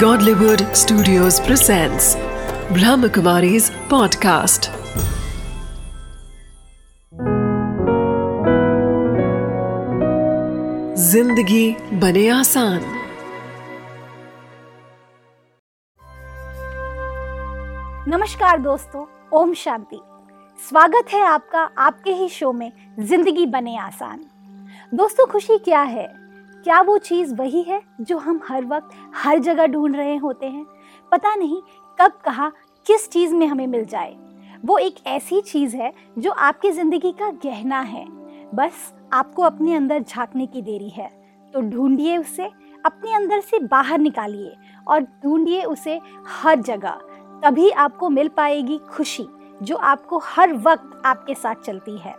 Godlywood Studios presents Brahmakumari's podcast. ज़िंदगी बने आसान। नमस्कार दोस्तों, ओम शांति। स्वागत है आपका आपके ही शो में, ज़िंदगी बने आसान। दोस्तों, खुशी क्या है? क्या वो चीज़ वही है जो हम हर वक्त, हर जगह ढूंढ रहे होते हैं? पता नहीं कब कहाँ, किस चीज़ में हमें मिल जाए। वो एक ऐसी चीज़ है जो आपकी ज़िंदगी का गहना है। बस आपको अपने अंदर झांकने की देरी है। तो ढूंढिए उसे, अपने अंदर से बाहर निकालिए और ढूंढिए उसे हर जगह। तभी आपको मिल पाएगी खुशी जो आपको हर वक्त आपके साथ चलती है।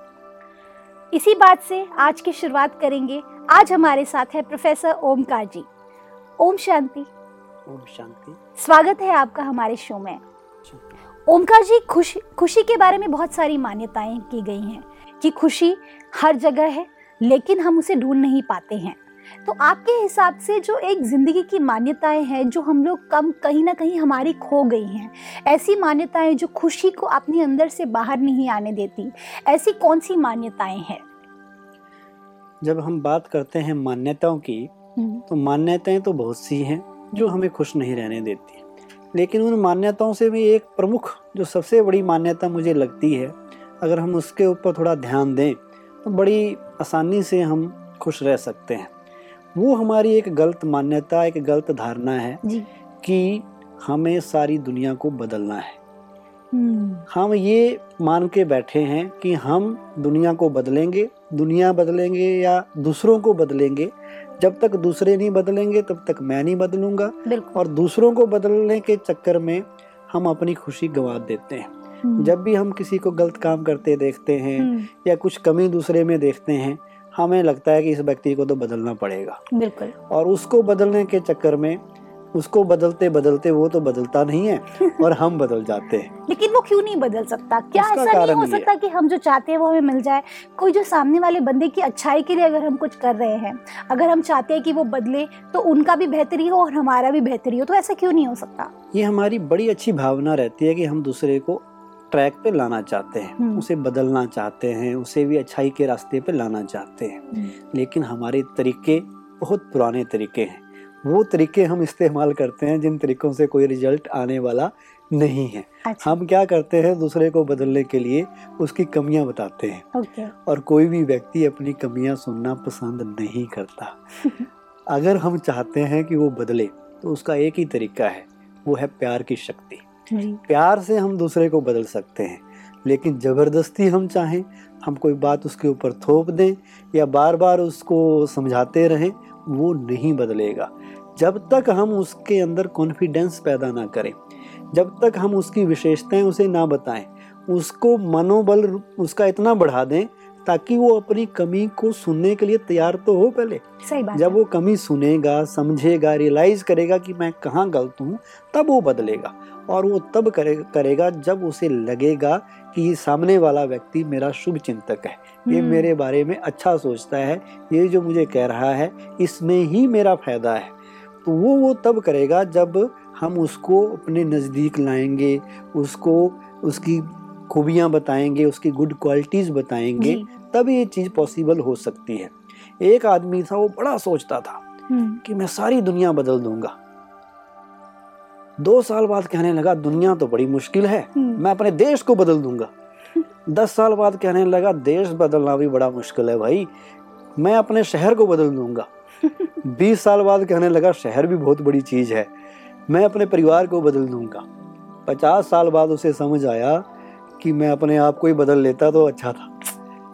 इसी बात से आज की शुरुआत करेंगे। आज हमारे साथ है प्रोफेसर ओमकार जी। ओम शांति। ओम शांति। स्वागत है आपका हमारे शो में। ओमकार जी खुशी खुशी के बारे में बहुत सारी मान्यताएँ की गई हैं। कि खुशी हर जगह है लेकिन हम उसे ढूंढ नहीं पाते हैं। तो आपके हिसाब से जो एक ज़िंदगी की मान्यताएँ हैं जो हम लोग कम कहीं ना कहीं हमारी खो गई हैं ऐसी मान्यताएँ जो खुशी को अपने अंदर से बाहर नहीं आने देती ऐसी कौन सी मान्यताएँ हैं? जब हम बात करते हैं मान्यताओं की हम्म, तो मान्यताएँ तो बहुत सी हैं जो हमें खुश नहीं रहने देती। लेकिन उन मान्यताओं से भी एक प्रमुख जो सबसे बड़ी मान्यता मुझे लगती है अगर हम उसके ऊपर थोड़ा ध्यान दें तो बड़ी आसानी से हम खुश रह सकते हैं। वो हमारी एक गलत मान्यता एक गलत धारणा है जी। कि हमें सारी दुनिया को बदलना है। हम्म, हम ये मान के बैठे हैं कि हम दुनिया को बदलेंगे दुनिया बदलेंगे या दूसरों को बदलेंगे जब तक दूसरे नहीं बदलेंगे तब तक मैं नहीं बदलूँगा। और दूसरों को बदलने के चक्कर में हम अपनी खुशी गंवा देते हैं। हम्म, जब भी हम किसी को गलत काम करते देखते हैं हम्म, या कुछ कमी दूसरे में देखते हैं हमें लगता है कि इस व्यक्ति को तो बदलना पड़ेगा। बिल्कुल। और उसको बदलने के चक्कर में उसको बदलते बदलते वो तो बदलता नहीं है और हम बदल जाते हैं। लेकिन वो क्यों नहीं बदल सकता? क्या ऐसा नहीं हो ये है। सकता कि हम जो चाहते हैं वो हमें मिल जाए? कोई जो सामने वाले बंदे की अच्छाई के लिए अगर हम कुछ कर रहे हैं अगर हम चाहते हैं कि वो बदले तो उनका भी बेहतरी हो और हमारा भी बेहतरी हो तो ऐसा क्यों नहीं हो सकता? ये हमारी बड़ी अच्छी भावना रहती है कि हम दूसरे को ट्रैक पे लाना चाहते हैं। हम्म। उसे बदलना चाहते हैं उसे भी अच्छाई के रास्ते पे लाना चाहते हैं। लेकिन हमारे तरीके बहुत पुराने तरीके हैं। वो तरीके हम इस्तेमाल करते हैं जिन तरीकों से कोई रिज़ल्ट आने वाला नहीं है। अच्छा। हम क्या करते हैं दूसरे को बदलने के लिए उसकी कमियाँ बताते हैं। ओके। और कोई भी व्यक्ति अपनी कमियाँ सुनना पसंद नहीं करता। अगर हम चाहते हैं कि वो बदले तो उसका एक ही तरीका है वो है प्यार की शक्ति। प्यार से हम दूसरे को बदल सकते हैं लेकिन ज़बरदस्ती हम चाहें हम कोई बात उसके ऊपर थोप दें या बार बार उसको समझाते रहें वो नहीं बदलेगा। जब तक हम उसके अंदर कॉन्फिडेंस पैदा ना करें जब तक हम उसकी विशेषताएँ उसे ना बताएँ उसको मनोबल उसका इतना बढ़ा दें ताकि वो अपनी कमी को सुनने के लिए तैयार तो हो पहले। सही बात जब वो कमी सुनेगा समझेगा रियलाइज़ करेगा कि मैं कहाँ गलत हूँ तब वो बदलेगा और वो तब करे, करेगा जब उसे लगेगा कि सामने वाला व्यक्ति मेरा शुभ चिंतक है। ये हम्म, मेरे बारे में अच्छा सोचता है ये जो मुझे कह रहा है इसमें ही मेरा फ़ायदा है। तो वो वो तब करेगा जब हम उसको अपने नज़दीक लाएँगे उसको उसकी खूबियाँ बताएँगे उसकी गुड क्वालिटीज़ बताएँगे तब ये चीज़ पॉसिबल हो सकती है। एक आदमी था वो बड़ा सोचता था हम्म, कि मैं सारी दुनिया बदल दूँगा। दो साल बाद कहने लगा दुनिया तो बड़ी मुश्किल है हम्म, मैं अपने देश को बदल दूँगा। दस साल बाद कहने लगा देश बदलना भी बड़ा मुश्किल है भाई मैं अपने शहर को बदल दूँगा। बीस साल बाद कहने लगा शहर भी बहुत बड़ी चीज़ है। मैं अपने परिवार को बदल दूँगा। पचास साल बाद उसे समझ आया कि मैं अपने आप को ही बदल लेता तो अच्छा था।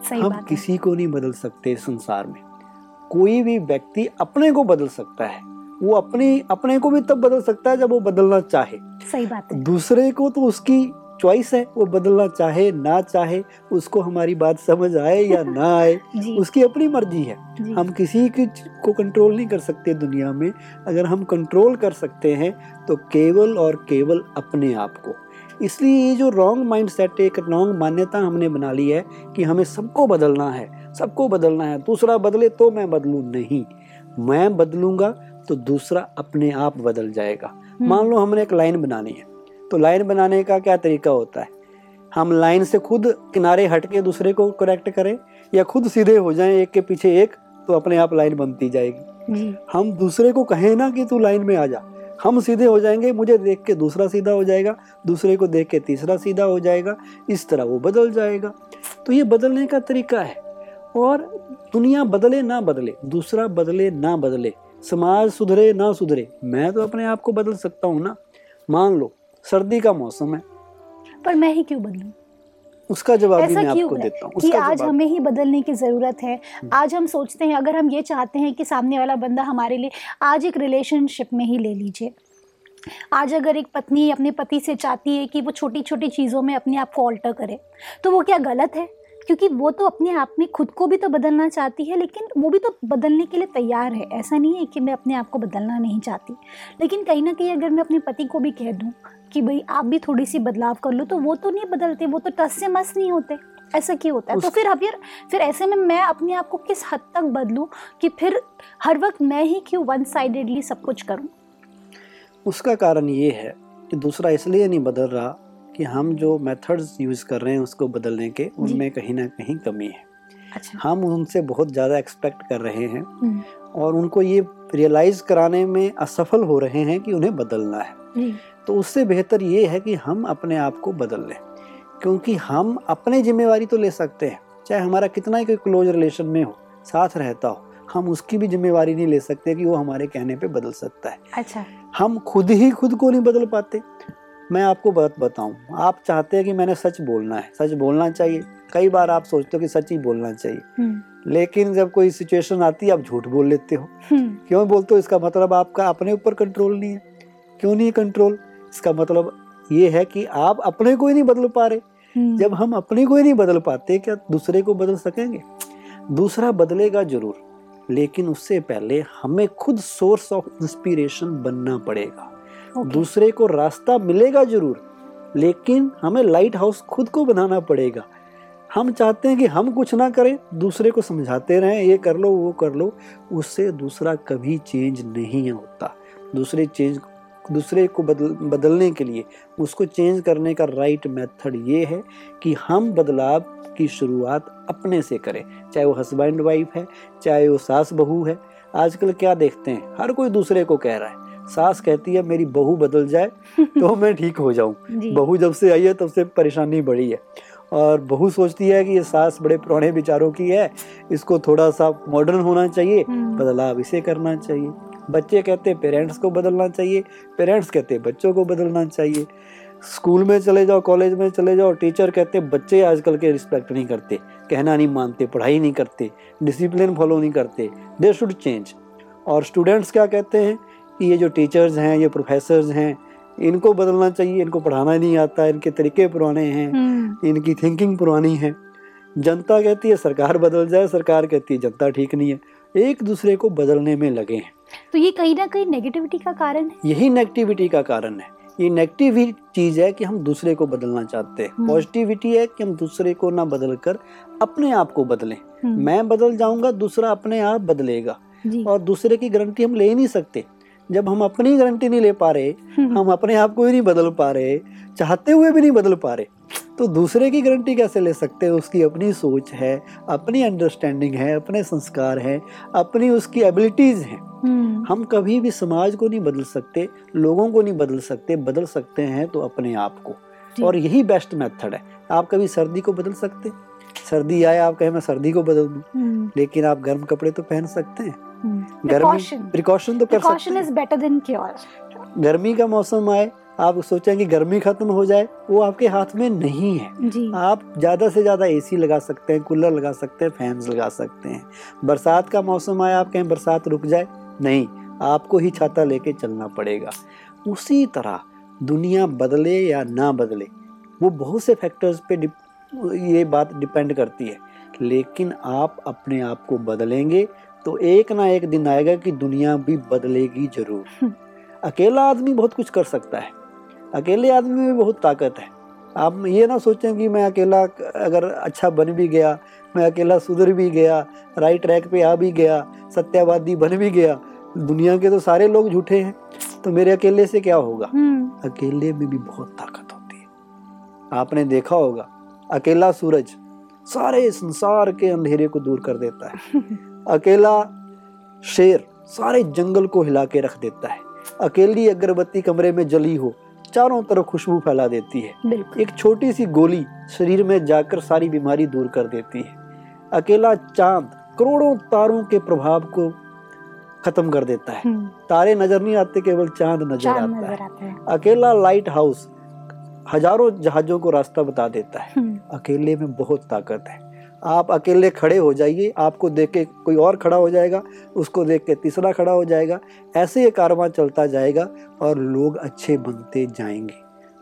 सही हम बात है। किसी को नहीं बदल सकते संसार में। कोई भी व्यक्ति अपने को बदल सकता है। वो अपनी अपने को भी तब बदल सकता है जब वो बदलना चाहे। सही बात है। दूसरे को तो उसकी चॉइस है वो बदलना चाहे ना चाहे उसको हमारी बात समझ आए या ना आए उसकी अपनी मर्ज़ी है। हम किसी की को कंट्रोल नहीं कर सकते दुनिया में। अगर हम कंट्रोल कर सकते हैं तो केवल और केवल अपने आप को। इसलिए ये जो रॉन्ग माइंड सेट एक रॉन्ग मान्यता हमने बना ली है कि हमें सबको बदलना है सबको बदलना है। दूसरा बदले तो मैं बदलूं नहीं। मैं बदलूँगा तो दूसरा अपने आप बदल जाएगा। हम्म। मान लो हमने एक लाइन बनानी है। तो लाइन बनाने का क्या तरीका होता है? हम लाइन से खुद किनारे हट के दूसरे को करेक्ट करें या खुद सीधे हो जाएँ एक के पीछे एक तो अपने आप लाइन बनती जाएगी। जी। हम दूसरे को कहें ना कि तू लाइन में आ जा। हम सीधे हो जाएँगे मुझे देख के दूसरा सीधा हो जाएगा दूसरे को देख के तीसरा सीधा हो जाएगा इस तरह वो बदल जाएगा। तो ये बदलने का तरीका है। और दुनिया बदले ना बदले दूसरा बदले ना बदले समाज सुधरे ना सुधरे मैं तो अपने आप को बदल सकता हूँ ना। मान लो सर्दी का मौसम है। पर मैं ही क्यों बदलू? उसका जवाब भी मैं आपको देता हूँ। कि आज हमें ही बदलने की ज़रूरत है। आज हम सोचते हैं अगर हम ये चाहते हैं कि सामने वाला बंदा हमारे लिए आज एक रिलेशनशिप में ही ले लीजिए। आज अगर एक पत्नी अपने पति से चाहती है कि वो छोटी छोटी चीज़ों में अपने आप को ऑल्टर करे तो वो क्या गलत है? क्योंकि वो तो अपने आप में खुद को भी तो बदलना चाहती है लेकिन वो भी तो बदलने के लिए तैयार है। ऐसा नहीं है कि मैं अपने आप को बदलना नहीं चाहती। लेकिन कहीं ना कहीं अगर मैं अपने पति को भी कह दूँ कि भाई आप भी थोड़ी सी बदलाव कर लो तो वो तो नहीं बदलते वो तो टस से मस नहीं होते। ऐसा क्यों होता है? तो फिर अब यार फिर ऐसे में मैं अपने आप को किस हद तक बदलूं कि फिर हर वक्त मैं ही क्यों वन साइडेडली सब कुछ करूँ? उसका कारण ये है कि दूसरा इसलिए नहीं बदल रहा कि हम जो मेथड्स यूज़ कर रहे हैं उसको बदलने के उनमें कहीं ना कहीं कमी है। अच्छा। हम उनसे बहुत ज़्यादा एक्सपेक्ट कर रहे हैं हम्म, और उनको ये रियलाइज़ कराने में असफल हो रहे हैं कि उन्हें बदलना है। तो उससे बेहतर ये है कि हम अपने आप को बदल लें क्योंकि हम अपनी जिम्मेवारी तो ले सकते हैं चाहे हमारा कितना ही कोई क्लोज रिलेशन में हो साथ रहता हो हम उसकी भी जिम्मेवारी नहीं ले सकते कि वो हमारे कहने पे बदल सकता है। अच्छा। हम खुद ही खुद को नहीं बदल पाते मैं आपको बात बताऊँ। आप चाहते हैं कि मैंने सच बोलना है। सच बोलना चाहिए। कई बार आप सोचते हो कि सच ही बोलना चाहिए। हम्म, लेकिन जब कोई सिचुएशन आती है आप झूठ बोल लेते हो। हम्म, क्यों बोलते हो? इसका मतलब आपका अपने ऊपर कंट्रोल नहीं है। क्यों नहीं कंट्रोल इसका मतलब ये है कि आप अपने को ही नहीं बदल पा रहे। हम्म, जब हम अपने को ही नहीं बदल पाते क्या दूसरे को बदल सकेंगे? दूसरा बदलेगा ज़रूर। लेकिन उससे पहले हमें खुद सोर्स ऑफ़ इंस्पिरेशन बनना पड़ेगा। दूसरे को रास्ता मिलेगा ज़रूर, लेकिन हमें लाइट हाउस खुद को बनाना पड़ेगा। हम चाहते हैं कि हम कुछ ना करें, दूसरे को समझाते रहें, ये कर लो, वो कर लो, उससे दूसरा कभी चेंज नहीं होता। दूसरे चेंज दूसरे को बदल, बदलने के लिए उसको चेंज करने का राइट मेथड ये है कि हम बदलाव की शुरुआत अपने से करें। चाहे वो हस्बैंड वाइफ है, चाहे वो सास बहू है, आजकल क्या देखते हैं? हर कोई दूसरे को कह रहा है। सास कहती है मेरी बहू बदल जाए तो मैं ठीक हो जाऊँ। बहू जब से आई है तब से परेशानी बढ़ी है। और बहू सोचती है कि ये सास बड़े पुराने विचारों की है इसको थोड़ा सा मॉडर्न होना चाहिए हम्म, बदलाव इसे करना चाहिए। बच्चे कहते हैं पेरेंट्स को बदलना चाहिए पेरेंट्स कहते हैं बच्चों को बदलना चाहिए। स्कूल में चले जाओ कॉलेज में चले जाओ टीचर कहते हैं बच्चे आजकल के रिस्पेक्ट नहीं करते कहना नहीं मानते पढ़ाई नहीं करते डिसिप्लिन फॉलो नहीं करते दे शुड चेंज और स्टूडेंट्स क्या कहते हैं कि ये जो टीचर्स हैं ये प्रोफेसर्स हैं इनको बदलना चाहिए इनको पढ़ाना नहीं आता इनके तरीके पुराने हैं हम्म, इनकी थिंकिंग पुरानी है। जनता कहती है सरकार बदल जाए सरकार कहती है जनता ठीक नहीं है। एक दूसरे को बदलने में लगे हैं। तो ये कहीं ना कहीं नेगेटिविटी का कारण है? यही नेगेटिविटी का कारण है। ये नेगेटिव चीज़ है कि हम दूसरे को बदलना चाहते हैं। हम्म। पॉजिटिविटी है कि हम दूसरे को ना बदल कर अपने आप को बदलें। हम्म, मैं बदल जाऊँगा दूसरा अपने आप बदलेगा। और दूसरे की गारंटी हम ले नहीं सकते। जब हम अपनी गारंटी नहीं ले पा रहे हम्म, हम अपने आप को ही नहीं बदल पा रहे चाहते हुए भी नहीं बदल पा रहे तो दूसरे की गारंटी कैसे ले सकते हैं? उसकी अपनी सोच है अपनी अंडरस्टैंडिंग है अपने संस्कार हैं अपनी उसकी एबिलिटीज हैं। हम्म, हम कभी भी समाज को नहीं बदल सकते लोगों को नहीं बदल सकते बदल सकते हैं तो अपने आप को। और यही बेस्ट मेथड है। आप कभी सर्दी को बदल सकते सर्दी आए आप कहें मैं सर्दी को बदल दूँ। हम्म, लेकिन आप गर्म कपड़े तो पहन सकते हैं। गर्मी. प्रिकॉशन तो कर सकते Precaution हैं। is better गर्मी का मौसम आए आप सोचें कि गर्मी खत्म हो जाए वो आपके हाथ में नहीं है। जी। आप ज़्यादा से ज़्यादा एसी लगा सकते हैं कूलर लगा सकते हैं फैंस लगा सकते हैं। बरसात का मौसम आया आप कहें बरसात रुक जाए नहीं आपको ही छाता लेके चलना पड़ेगा। उसी तरह दुनिया बदले या ना बदले वो बहुत से फैक्टर्स पे ये बात डिपेंड करती है। लेकिन आप अपने आप को बदलेंगे तो एक ना एक दिन आएगा कि दुनिया भी बदलेगी ज़रूर। अकेला आदमी बहुत कुछ कर सकता है। अकेले आदमी में बहुत ताकत है। आप ये ना सोचें कि मैं अकेला अगर अच्छा बन भी गया मैं अकेला सुधर भी गया राइट ट्रैक पे आ भी गया सत्यवादी बन भी गया दुनिया के तो सारे लोग झूठे हैं तो मेरे अकेले से क्या होगा? हम्म। अकेले में भी बहुत ताकत होती है। आपने देखा होगा अकेला सूरज सारे संसार के अंधेरे को दूर कर देता है। अकेला शेर सारे जंगल को हिला के रख देता है। अकेली अगरबत्ती कमरे में जली हो चारों तरफ़ खुशबू फैला देती है। एक छोटी सी गोली शरीर में जाकर सारी बीमारी दूर कर देती है। अकेला चाँद करोड़ों तारों के प्रभाव को खत्म कर देता है। हम्म, तारे नज़र नहीं आते केवल चाँद नज़र चाँद आता नज़र है आता है। अकेला लाइट हाउस हज़ारों जहाजों को रास्ता बता देता है। हम्म, अकेले में बहुत ताकत है। आप अकेले खड़े हो जाइए आपको देख के कोई और खड़ा हो जाएगा उसको देख के तीसरा खड़ा हो जाएगा। ऐसे ये कारवां चलता जाएगा और लोग अच्छे बनते जाएँगे।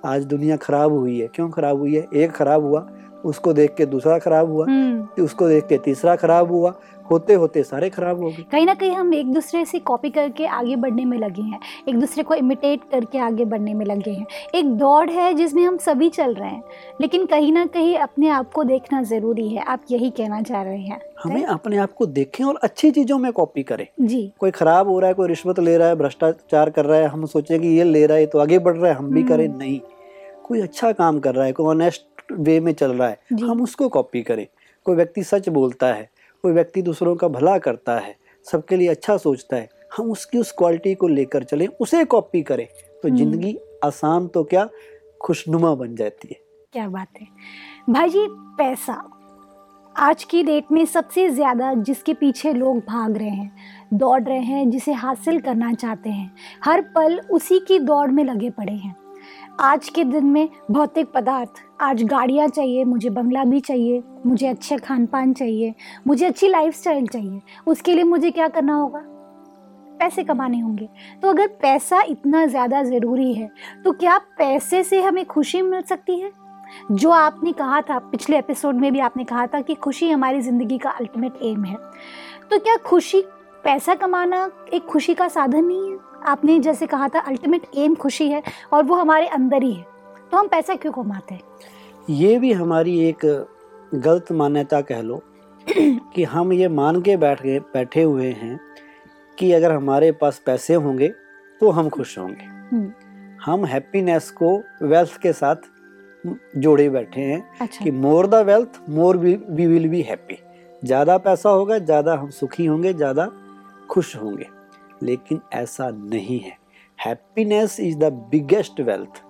आज दुनिया खराब हुई है। क्यों खराब हुई है? एक खराब हुआ उसको देख के दूसरा खराब हुआ हम्म। उसको देख के तीसरा खराब हुआ होते होते सारे खराब हो गए। कहीं ना कहीं हम एक दूसरे से कॉपी करके आगे बढ़ने में लगे हैं। एक दूसरे को इमिटेट करके आगे बढ़ने में लगे हैं। एक दौड़ है जिसमें हम सभी चल रहे हैं। लेकिन कहीं ना कहीं अपने आप को देखना ज़रूरी है। आप यही कहना चाह रहे हैं। हमें अपने आप को देखें और अच्छी चीज़ों में कॉपी करें। जी। कोई खराब हो रहा है कोई रिश्वत ले रहा है भ्रष्टाचार कर रहा है हम सोचें कि ये ले रहा है तो आगे बढ़ रहा है हम भी हम्म। करें नहीं। कोई अच्छा काम कर रहा है कोई ऑनेस्ट वे में चल रहा है हम उसको कॉपी करें। कोई व्यक्ति सच बोलता है कोई व्यक्ति दूसरों का भला करता है सबके लिए अच्छा सोचता है हम उसकी उस क्वालिटी को लेकर चलें उसे कॉपी करें तो हम्म। ज़िंदगी आसान तो क्या खुशनुमा बन जाती है। क्या बात है। भाई जी पैसा। आज की डेट में सबसे ज़्यादा जिसके पीछे लोग भाग रहे हैं दौड़ रहे हैं जिसे हासिल करना चाहते हैं हर पल उसी की दौड़ में लगे पड़े हैं। आज के दिन में भौतिक पदार्थ, आज गाड़ियाँ चाहिए, मुझे बंगला भी चाहिए, मुझे अच्छे खान पान चाहिए, मुझे अच्छी लाइफ स्टाइल चाहिए, उसके लिए मुझे क्या करना होगा? पैसे कमाने होंगे। तो अगर पैसा इतना ज़्यादा ज़रूरी है तो क्या पैसे से हमें खुशी मिल सकती है? जो आपने कहा था, पिछले एपिसोड में भी आपने कहा था कि खुशी हमारी ज़िंदगी का अल्टीमेट एम है। तो क्या खुशी, पैसा कमाना एक खुशी का साधन नहीं है? आपने जैसे कहा था अल्टीमेट एम खुशी है और वो हमारे अंदर ही है। तो हम पैसा क्यों कमाते हैं? ये भी हमारी एक गलत मान्यता कह लो कि हम ये मान के बैठ गए बैठे हुए हैं कि अगर हमारे पास पैसे होंगे तो हम खुश होंगे। हम्म, हम हैप्पीनेस को वेल्थ के साथ जोड़े बैठे हैं अच्छा। कि more the wealth more we will be happy ज़्यादा पैसा होगा ज़्यादा हम सुखी होंगे ज़्यादा खुश होंगे। लेकिन ऐसा नहीं है। Happiness is the biggest wealth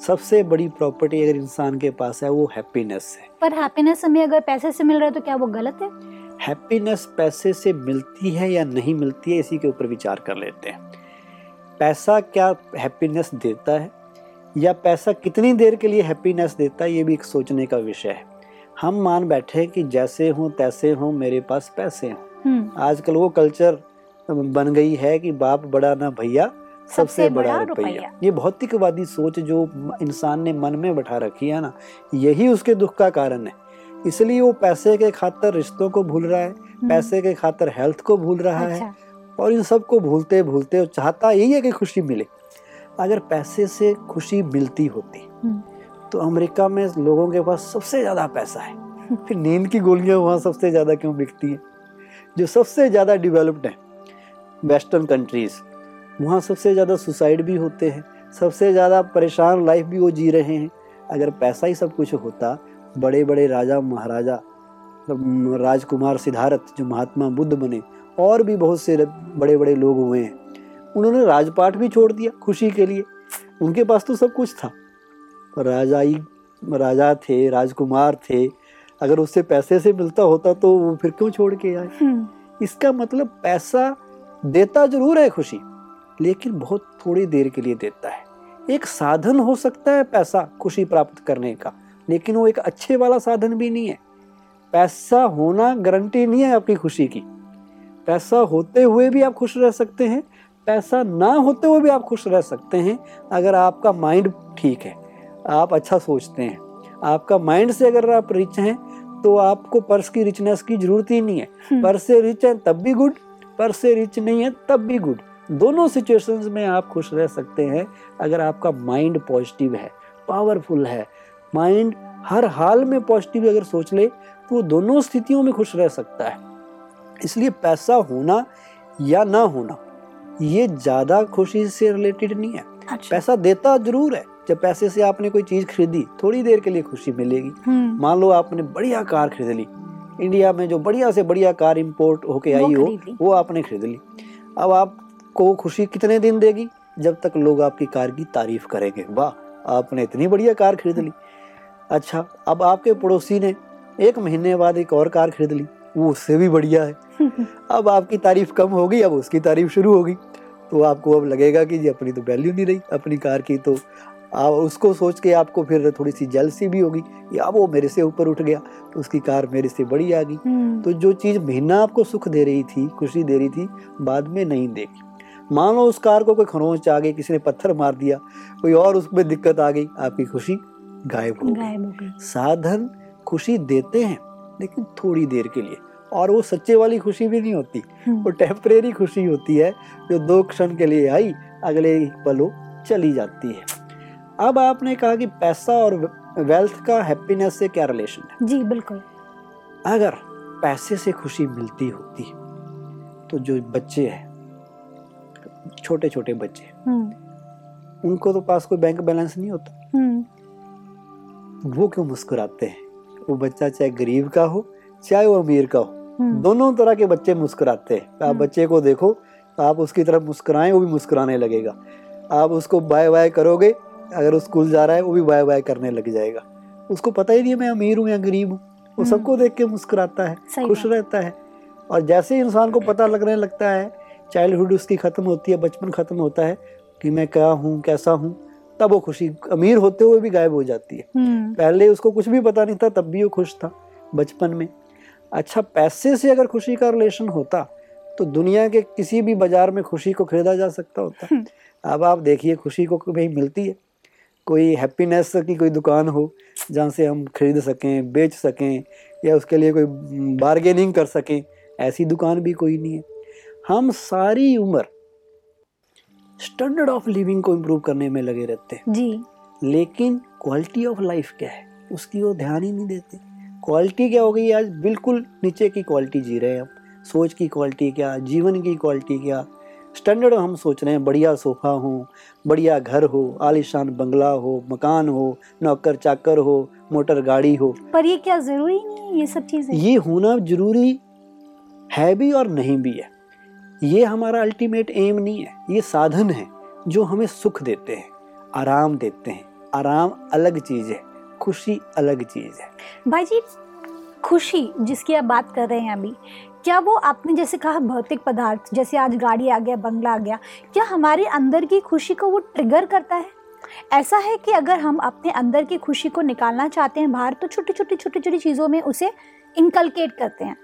सबसे बड़ी प्रॉपर्टी अगर इंसान के पास है वो हैप्पीनेस है। पर हैप्पीनेस हमें अगर पैसे से मिल रहा है तो क्या वो गलत है? हैप्पीनेस पैसे से मिलती है या नहीं मिलती है इसी के ऊपर विचार कर लेते हैं। पैसा क्या हैप्पीनेस देता है? या पैसा कितनी देर के लिए हैप्पीनेस देता है ये भी एक सोचने का विषय है। हम मान बैठे कि जैसे हों तैसे हों मेरे पास पैसे हों। हम्म, आजकल वो कल्चर बन गई है कि बाप बड़ा ना भैया सबसे बड़ा रुपया। ये भौतिकवादी सोच जो इंसान ने मन में बैठा रखी है ना यही उसके दुख का कारण है। इसलिए वो पैसे के खातर रिश्तों को भूल रहा है हम्म, पैसे के खातर हेल्थ को भूल रहा अच्छा। है और इन सबको भूलते भूलते चाहता यही है कि खुशी मिले। अगर पैसे से खुशी मिलती होती हम्म। तो अमेरिका में लोगों के पास सबसे ज़्यादा पैसा है। फिर नींद की गोलियाँ वहाँ सबसे ज़्यादा क्यों बिकती हैं? जो सबसे ज़्यादा डेवलप्ड है। वेस्टर्न कंट्रीज़ वहाँ सबसे ज़्यादा सुसाइड भी होते हैं सबसे ज़्यादा परेशान लाइफ भी वो जी रहे हैं। अगर पैसा ही सब कुछ होता बड़े बड़े राजा महाराजा मतलब राजकुमार सिद्धार्थ जो महात्मा बुद्ध बने और भी बहुत से बड़े बड़े लोग हुए हैं उन्होंने राजपाट भी छोड़ दिया खुशी के लिए। उनके पास तो सब कुछ था। राजाई राजा थे राजकुमार थे अगर उससे पैसे से मिलता होता तो वो फिर क्यों छोड़ के आए? हम्म, इसका मतलब पैसा देता ज़रूर है खुशी लेकिन बहुत थोड़ी देर के लिए देता है। एक साधन हो सकता है पैसा खुशी प्राप्त करने का लेकिन वो एक अच्छे वाला साधन भी नहीं है। पैसा होना गारंटी नहीं है आपकी खुशी की। पैसा होते हुए भी आप खुश रह सकते हैं पैसा ना होते हुए भी आप खुश रह सकते हैं अगर आपका माइंड ठीक है आप अच्छा सोचते हैं। आपका माइंड से अगर आप रिच हैं तो आपको पर्स की रिचनेस की ज़रूरत ही नहीं है। हम्म। पर्स से रिच है तब भी गुड पर्स से रिच नहीं है तब भी गुड दोनों सिचुएशंस में आप खुश रह सकते हैं अगर आपका माइंड पॉजिटिव है पावरफुल है. माइंड हर हाल में पॉजिटिव अगर सोच ले तो वो दोनों स्थितियों में खुश रह सकता है. इसलिए पैसा होना या ना होना ये ज़्यादा खुशी से रिलेटेड नहीं है. अच्छा। पैसा देता ज़रूर है जब पैसे से आपने कोई चीज़ खरीदी थोड़ी देर के लिए खुशी मिलेगी. हम्म, मान लो आपने बढ़िया कार खरीद ली इंडिया में जो बढ़िया से बढ़िया कार इंपोर्ट होके आई हो वो आपने खरीद ली। अब आपको खुशी कितने दिन देगी जब तक लोग आपकी कार की तारीफ़ करेंगे? वाह आपने इतनी बढ़िया कार खरीद ली। अच्छा अब आपके पड़ोसी ने एक महीने बाद एक और कार खरीद ली। वो उससे भी बढ़िया है। अब आपकी तारीफ़ कम होगी अब उसकी तारीफ़ शुरू होगी। तो आपको अब लगेगा कि जी अपनी तो वैल्यू नहीं रही अपनी कार की तो आप उसको सोच के आपको फिर थोड़ी सी जेलसी भी होगी या वो मेरे से ऊपर उठ गया तो उसकी कार मेरे से बड़ी आ गई। हम्म, तो जो चीज़ महीना आपको सुख दे रही थी खुशी दे रही थी बाद में नहीं देगी मान लो उस कार को कोई खरोंच आ गई किसी ने पत्थर मार दिया कोई और उसमें दिक्कत आ गई आपकी खुशी गायब हो गई। साधन खुशी देते हैं लेकिन थोड़ी देर के लिए। और वो सच्चे वाली खुशी भी नहीं होती हम्म, वो टेम्परेरी खुशी होती है जो दो क्षण के लिए आई अगले पलों चली जाती है। अब आपने कहा कि पैसा और वेल्थ का हैप्पीनेस से क्या रिलेशन है? जी बिल्कुल। अगर पैसे से खुशी मिलती होती तो जो बच्चे हैं छोटे छोटे बच्चे हम्म, उनको तो पास कोई बैंक बैलेंस नहीं होता। हम्म, वो क्यों मुस्कुराते हैं? वो बच्चा चाहे गरीब का हो चाहे वो अमीर का हो हम्म, दोनों तरह के बच्चे मुस्कुराते हैं। आप। बच्चे को देखो तो आप उसकी तरफ़ मुस्कुराएँ वो भी मुस्कुराने लगेगा। आप उसको बाय बाय करोगे अगर वो स्कूल जा रहा है वो भी बाय बाय करने लग जाएगा। उसको पता ही नहीं है मैं अमीर हूँ या गरीब हूँ। वो हम्म। सबको देख के मुस्कुराता है खुश रहता है। और जैसे ही इंसान को पता लगने लगता है चाइल्डहुड उसकी खत्म होती है बचपन खत्म होता है कि मैं क्या हूँ कैसा हूँ तब वो खुशी अमीर होते हुए भी गायब हो जाती है। हम्म, पहले उसको कुछ भी पता नहीं था तब भी वो खुश था बचपन में। अच्छा पैसे से अगर खुशी का रिलेशन होता तो दुनिया के किसी भी बाज़ार में खुशी को खरीदा जा सकता होता। अब आप देखिए खुशी को कभी मिलती है। कोई हैप्पीनेस की कोई दुकान हो जहाँ से हम खरीद सकें बेच सकें या उसके लिए कोई बारगेनिंग कर सकें ऐसी दुकान भी कोई नहीं है। हम सारी उम्र स्टैंडर्ड ऑफ़ लिविंग को इम्प्रूव करने में लगे रहते हैं। जी। लेकिन क्वालिटी ऑफ़ लाइफ क्या है? उसकी वो ध्यान ही नहीं देते। क्वालिटी क्या हो गई आज? बिल्कुल नीचे की क्वालिटी जी रहे हैं हम। सोच की क्वालिटी क्या? जीवन की क्वालिटी क्या? स्टैंडर्ड हम सोच रहे हैं बढ़िया सोफा हो बढ़िया घर हो आलिशान बंगला हो मकान हो नौकर चाकर हो मोटर गाड़ी हो। पर ये क्या ज़रूरी नहीं है ये सब चीज़ें? ये होना ज़रूरी है भी और नहीं भी है। ये हमारा अल्टीमेट एम नहीं है ये साधन है जो हमें सुख देते हैं आराम देते हैं। आराम अलग चीज़ है खुशी अलग चीज़ है। भाई जी खुशी जिसकी आप बात कर रहे हैं अभी क्या वो आपने जैसे कहा भौतिक पदार्थ, जैसे आज गाड़ी आ गया, बंगला आ गया, क्या हमारे अंदर की खुशी को वो ट्रिगर करता है? ऐसा है कि अगर हम अपने अंदर की खुशी को निकालना चाहते हैं बाहर तो छोटी छोटी छोटी छोटी चीज़ों में उसे इनकलकेट करते हैं।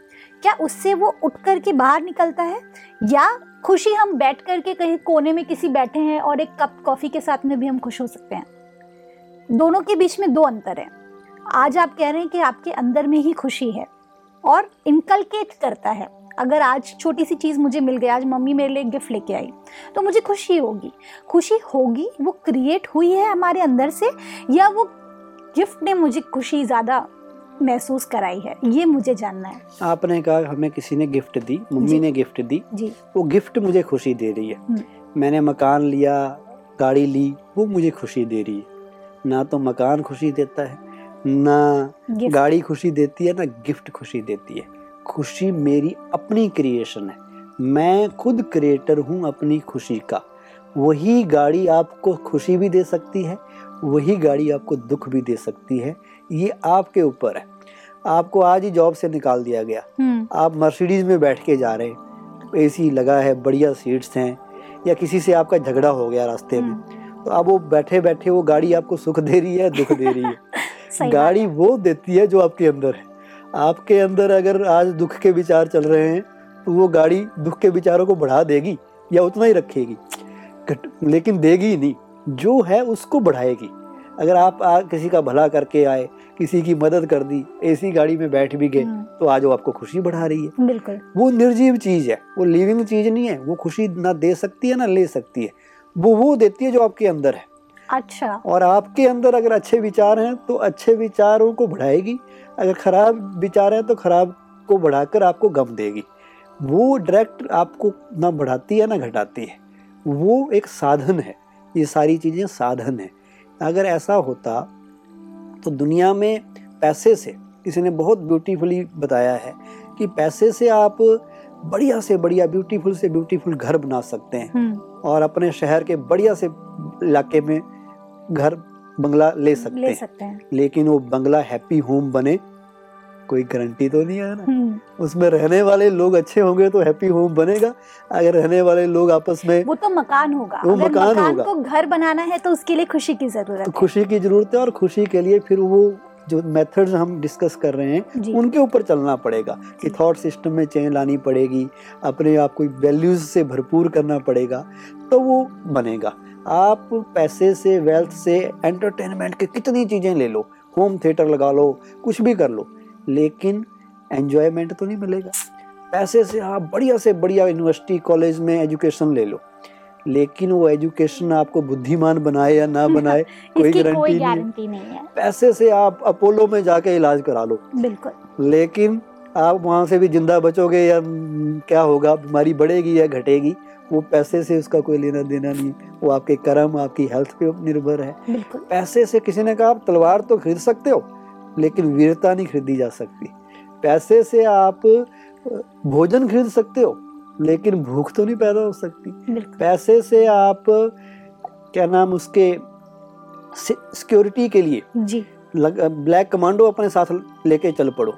क्या उससे वो उठ कर के बाहर निकलता है? या खुशी हम बैठ कर के कहीं कोने में किसी बैठे हैं और एक कप कॉफ़ी के साथ में भी हम खुश हो सकते हैं? दोनों के बीच में दो अंतर हैं। आज आप कह रहे हैं कि आपके अंदर में ही खुशी है। और इनकलकेट करता है। अगर आज छोटी सी चीज़ मुझे मिल गई आज मम्मी मेरे लिए गिफ्ट लेके आई तो मुझे खुशी होगी। खुशी होगी वो क्रिएट हुई है हमारे अंदर से या वो गिफ्ट ने मुझे खुशी ज़्यादा महसूस कराई है? ये मुझे जानना है। आपने कहा हमें किसी ने गिफ्ट दी मम्मी ने गिफ्ट दी जी। वो गिफ्ट मुझे खुशी दे रही है। हम्म। मैंने मकान लिया गाड़ी ली वो मुझे खुशी दे रही है। ना तो मकान खुशी देता है ना गाड़ी खुशी देती है ना गिफ्ट खुशी देती है। खुशी मेरी अपनी क्रिएशन है। मैं खुद क्रिएटर हूँ अपनी खुशी का। वही गाड़ी आपको खुशी भी दे सकती है वही गाड़ी आपको दुख भी दे सकती है। ये आपके ऊपर है। आपको आज ही जॉब से निकाल दिया गया। हम्म। आप मर्सिडीज में बैठ के जा रहे हैं। एसी लगा है बढ़िया सीट्स हैं या किसी से आपका झगड़ा हो गया रास्ते में। हम्म, तो अब वो बैठे बैठे वो गाड़ी आपको सुख दे रही है दुख दे रही है? गाड़ी वो देती है जो आपके अंदर है। आपके अंदर अगर आज दुख के विचार चल रहे हैं तो वो गाड़ी दुख के विचारों को बढ़ा देगी या उतना ही रखेगी। लेकिन देगी ही नहीं। जो है उसको बढ़ाएगी। अगर आप आ, किसी का भला करके आए किसी की मदद कर दी ऐसी गाड़ी में बैठ भी गए हम्म, तो आज वो आपको खुशी बढ़ा रही है। बिल्कुल। वो निर्जीव चीज़ है। वो लिविंग चीज़ नहीं है। वो खुशी ना दे सकती है ना ले सकती है। वो वो देती है जो आपके अंदर है। अच्छा। और आपके अंदर अगर अच्छे विचार हैं तो अच्छे विचारों को बढ़ाएगी। अगर खराब विचार हैं तो खराब को बढ़ाकर आपको गम देगी। वो डायरेक्ट आपको ना बढ़ाती है ना घटाती है। वो एक साधन है। ये सारी चीज़ें साधन है। अगर ऐसा होता तो दुनिया में पैसे से किसी ने बहुत ब्यूटीफुली बताया है कि पैसे से आप बढ़िया से बढ़िया ब्यूटीफुल से ब्यूटीफुल घर बना सकते हैं। हम्म, और अपने शहर के बढ़िया से इलाके में घर बंगला ले सकते ले सकते हैं। लेकिन वो बंगला हैप्पी होम बने कोई गारंटी तो नहीं है ना? हम्म, उसमें रहने वाले लोग अच्छे होंगे तो हैप्पी होम बनेगा अगर रहने वाले लोग आपस में वो तो मकान होगा। वो अगर मकान मकान होगा। को घर बनाना है तो उसके लिए खुशी की ज़रूरत तो है। खुशी की ज़रूरत है और खुशी के लिए फिर वो जो मेथड्स हम डिस्कस कर रहे हैं उनके ऊपर चलना पड़ेगा कि थॉट सिस्टम में चेंज लानी पड़ेगी अपने आप को वैल्यूज़ से भरपूर करना पड़ेगा तो वो बनेगा। आप पैसे से वेल्थ से एंटरटेनमेंट के कितनी चीज़ें ले लो। होम थिएटर लगा लो कुछ भी कर लो लेकिन एन्जॉयमेंट तो नहीं मिलेगा। पैसे से आप बढ़िया से बढ़िया यूनिवर्सिटी कॉलेज में एजुकेशन ले लो। लेकिन वो एजुकेशन आपको बुद्धिमान बनाए या ना बनाए कोई गारंटी नहीं नहीं है। पैसे से आप अपोलो में जाके इलाज करा लो। बिल्कुल। लेकिन आप वहाँ से भी ज़िंदा बचोगे या क्या होगा बीमारी बढ़ेगी या घटेगी वो पैसे से उसका कोई लेना देना नहीं वो आपके कर्म आपकी हेल्थ पे निर्भर है। पैसे से किसी ने कहा आप तलवार तो खरीद सकते हो लेकिन वीरता नहीं खरीदी जा सकती। पैसे से आप भोजन खरीद सकते हो लेकिन भूख तो नहीं पैदा हो सकती। पैसे से आप क्या नाम उसके सिक्योरिटी के लिए जी। लग, ब्लैक कमांडो अपने साथ लेके चल पड़ो।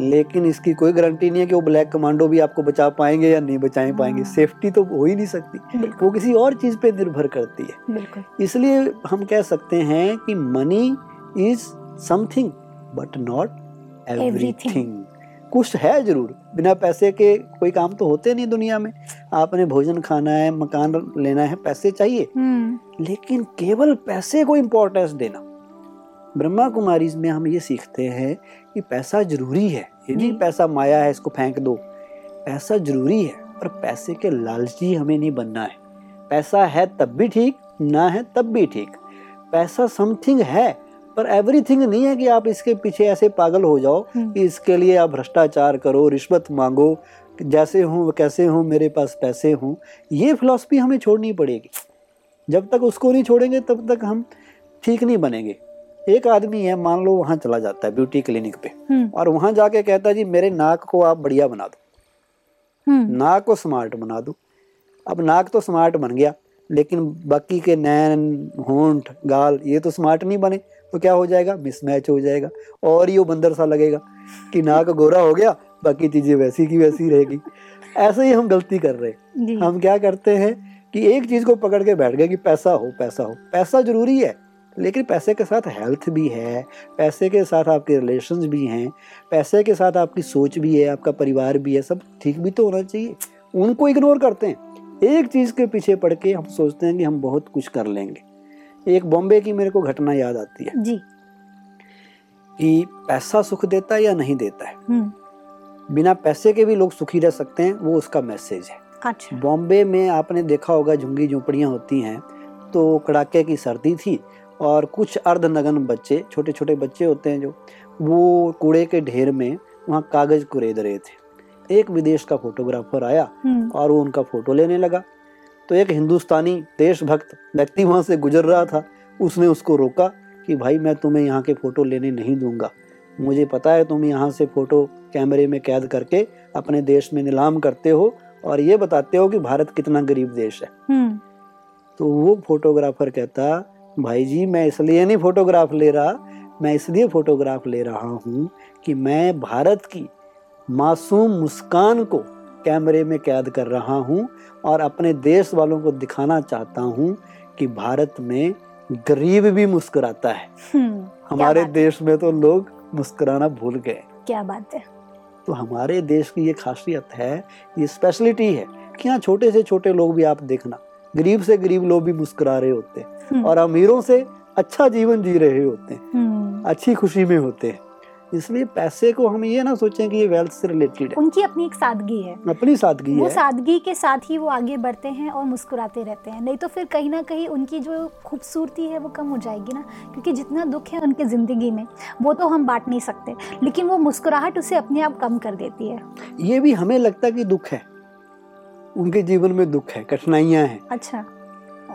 लेकिन इसकी कोई गारंटी नहीं है कि वो ब्लैक कमांडो भी आपको बचा पाएँगे या नहीं बचा पाएँगे। हाँ। सेफ्टी तो हो ही नहीं सकती। वो किसी और चीज़ पे निर्भर करती है। इसलिए हम कह सकते हैं कि money is something but not everything कुछ है ज़रूर। बिना पैसे के कोई काम तो होते नहीं दुनिया में। आपने भोजन खाना है मकान लेना है पैसे चाहिए। हम्म। लेकिन केवल पैसे को इम्पोर्टेंस देना। ब्रह्मा कुमारी में हम ये सीखते हैं कि पैसा ज़रूरी है। ये नहीं जी। पैसा माया है इसको फेंक दो। पैसा ज़रूरी है पर पैसे के लालची हमें नहीं बनना है। पैसा है तब भी ठीक ना है तब भी ठीक। पैसा समथिंग है पर एवरीथिंग नहीं है कि आप इसके पीछे ऐसे पागल हो जाओ हम्म, कि इसके लिए आप भ्रष्टाचार करो रिश्वत मांगो जैसे हूँ कैसे हूँ मेरे पास पैसे हों। ये फिलॉसफी हमें छोड़नी पड़ेगी। जब तक उसको नहीं छोड़ेंगे तब तक हम ठीक नहीं बनेंगे। एक आदमी है मान लो वहाँ चला जाता है ब्यूटी क्लिनिक पे। हम्म। और वहाँ जाके कहता है जी मेरे नाक को आप बढ़िया बना दो। हम्म। नाक को स्मार्ट बना दो। अब नाक तो स्मार्ट बन गया लेकिन बाकी के नैन होंठ गाल ये तो स्मार्ट नहीं बने तो क्या हो जाएगा? मिसमैच हो जाएगा। और ये बंदर सा लगेगा कि नाक गोरा हो गया बाकी चीज़ें वैसी की वैसी रहेगी। ऐसे ही हम गलती कर रहे हैं। हम क्या करते हैं कि एक चीज़ को पकड़ के बैठ गए कि पैसा हो पैसा हो। पैसा ज़रूरी है। लेकिन पैसे के साथ हेल्थ भी है पैसे के साथ आपके रिलेशंस भी हैं पैसे के साथ आपकी सोच भी है आपका परिवार भी है सब ठीक भी तो होना चाहिए। उनको इग्नोर करते हैं। एक चीज़ के पीछे पड़ के हम सोचते हैं कि हम बहुत कुछ कर लेंगे। एक बॉम्बे की मेरे को घटना याद आती है। जी। कि पैसा सुख देता है या नहीं देता है? हम्म। बिना पैसे के भी लोग सुखी रह सकते हैं वो उसका मैसेज है। अच्छा। बॉम्बे में आपने देखा होगा झुंगी झोंपड़ियाँ होती हैं तो कड़ाके की सर्दी थी और कुछ अर्धनगन बच्चे छोटे छोटे बच्चे होते हैं जो वो कूड़े के ढेर में वहाँ कागज़ कुरेद रहे थे। एक विदेश का फोटोग्राफर आया हम्म। और वो उनका फ़ोटो लेने लगा। तो एक हिंदुस्तानी देशभक्त व्यक्ति वहाँ से गुजर रहा था। उसने उसको रोका कि भाई मैं तुम्हें यहाँ के फ़ोटो लेने नहीं दूँगा। मुझे पता है तुम यहाँ से फ़ोटो कैमरे में कैद करके अपने देश में नीलाम करते हो और ये बताते हो कि भारत कितना गरीब देश है। हम्म। तो वो फोटोग्राफर कहता भाई जी मैं इसलिए नहीं फोटोग्राफ ले रहा मैं इसलिए फोटोग्राफ ले रहा हूँ कि मैं भारत की मासूम मुस्कान को कैमरे में कैद कर रहा हूँ और अपने देश वालों को दिखाना चाहता हूँ कि भारत में गरीब भी मुस्कुराता है। हम्म हमारे देश में तो लोग मुस्कुराना भूल गए। क्या बात है? तो हमारे देश की ये खासियत है ये स्पेशलिटी है कि यहाँ छोटे से छोटे लोग भी आप देखना गरीब से गरीब लोग भी मुस्कुरा रहे होते हैं। हम्म, और अमीरों से अच्छा जीवन जी रहे होते हैं। हम्म। अच्छी खुशी में होते हैं। इसलिए पैसे को हम ये ना सोचें कि ये वेल्थ से रिलेटेड है। उनकी अपनी एक सादगी है। अपनी सादगी वो है। सादगी के साथ ही वो आगे बढ़ते हैं और मुस्कुराते रहते हैं। नहीं तो फिर कहीं ना कहीं उनकी जो खूबसूरती है वो कम हो जाएगी ना क्योंकि जितना दुख है उनकी ज़िंदगी में वो तो हम बांट नहीं सकते। लेकिन वो मुस्कुराहट उसे अपने आप कम कर देती है। ये भी हमें लगता है कि दुख है। उनके जीवन में दुख है कठिनाइयाँ हैं। अच्छा।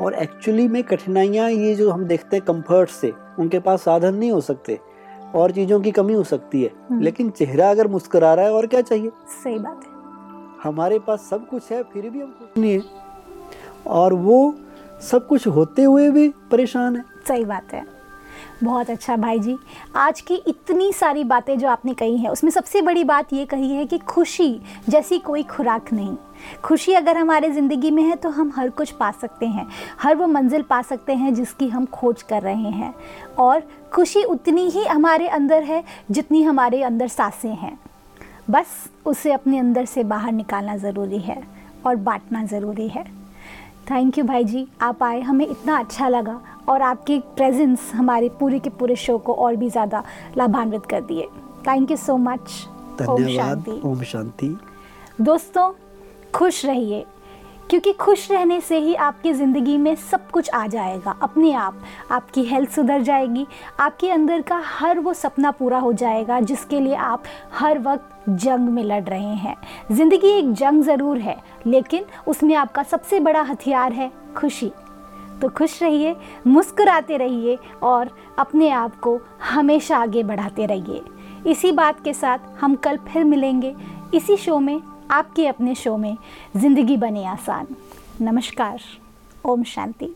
और एक्चुअली में कठिनाइयाँ ये जो हम देखते हैं कंफर्ट से उनके पास साधन नहीं हो सकते। और चीज़ों की कमी हो सकती है। हम्म। लेकिन चेहरा अगर मुस्करा रहा है और क्या चाहिए? सही बात है। हमारे पास सब कुछ है फिर भी हम कुछ नहीं है। और वो सब कुछ होते हुए भी परेशान है। सही बात है। बहुत अच्छा भाई जी। आज की इतनी सारी बातें जो आपने कही हैं, उसमें सबसे बड़ी बात ये कही है कि खुशी जैसी कोई खुराक नहीं। खुशी अगर हमारे ज़िंदगी में है तो हम हर कुछ पा सकते हैं। हर वो मंजिल पा सकते हैं, जिसकी हम खोज कर रहे हैं। और खुशी उतनी ही हमारे अंदर है, जितनी हमारे अंदर साँसें हैं। बस उसे अपने अंदर से बाहर निकालना ज़रूरी है और बांटना ज़रूरी है। थैंक यू भाई जी आप आए हमें इतना अच्छा लगा और आपके प्रेजेंस हमारे पूरे के पूरे शो को और भी ज़्यादा लाभान्वित कर दिए। थैंक यू सो मच धन्यवाद ओम शांति। दोस्तों खुश रहिए। क्योंकि खुश रहने से ही आपकी ज़िंदगी में सब कुछ आ जाएगा, अपने आप। आपकी हेल्थ सुधर जाएगी, आपके अंदर का हर वो सपना पूरा हो जाएगा, जिसके लिए आप हर वक्त जंग में लड़ रहे हैं। ज़िंदगी एक जंग ज़रूर है, लेकिन उसमें आपका सबसे बड़ा हथियार है खुशी। तो खुश रहिए, मुस्कुराते रहिए और अपने आप को हमेशा आगे बढ़ाते रहिए। इसी बात के साथ हम कल फिर मिलेंगे, इसी शो में आपके अपने शो में ज़िंदगी बने आसान। नमस्कार ओम शांति।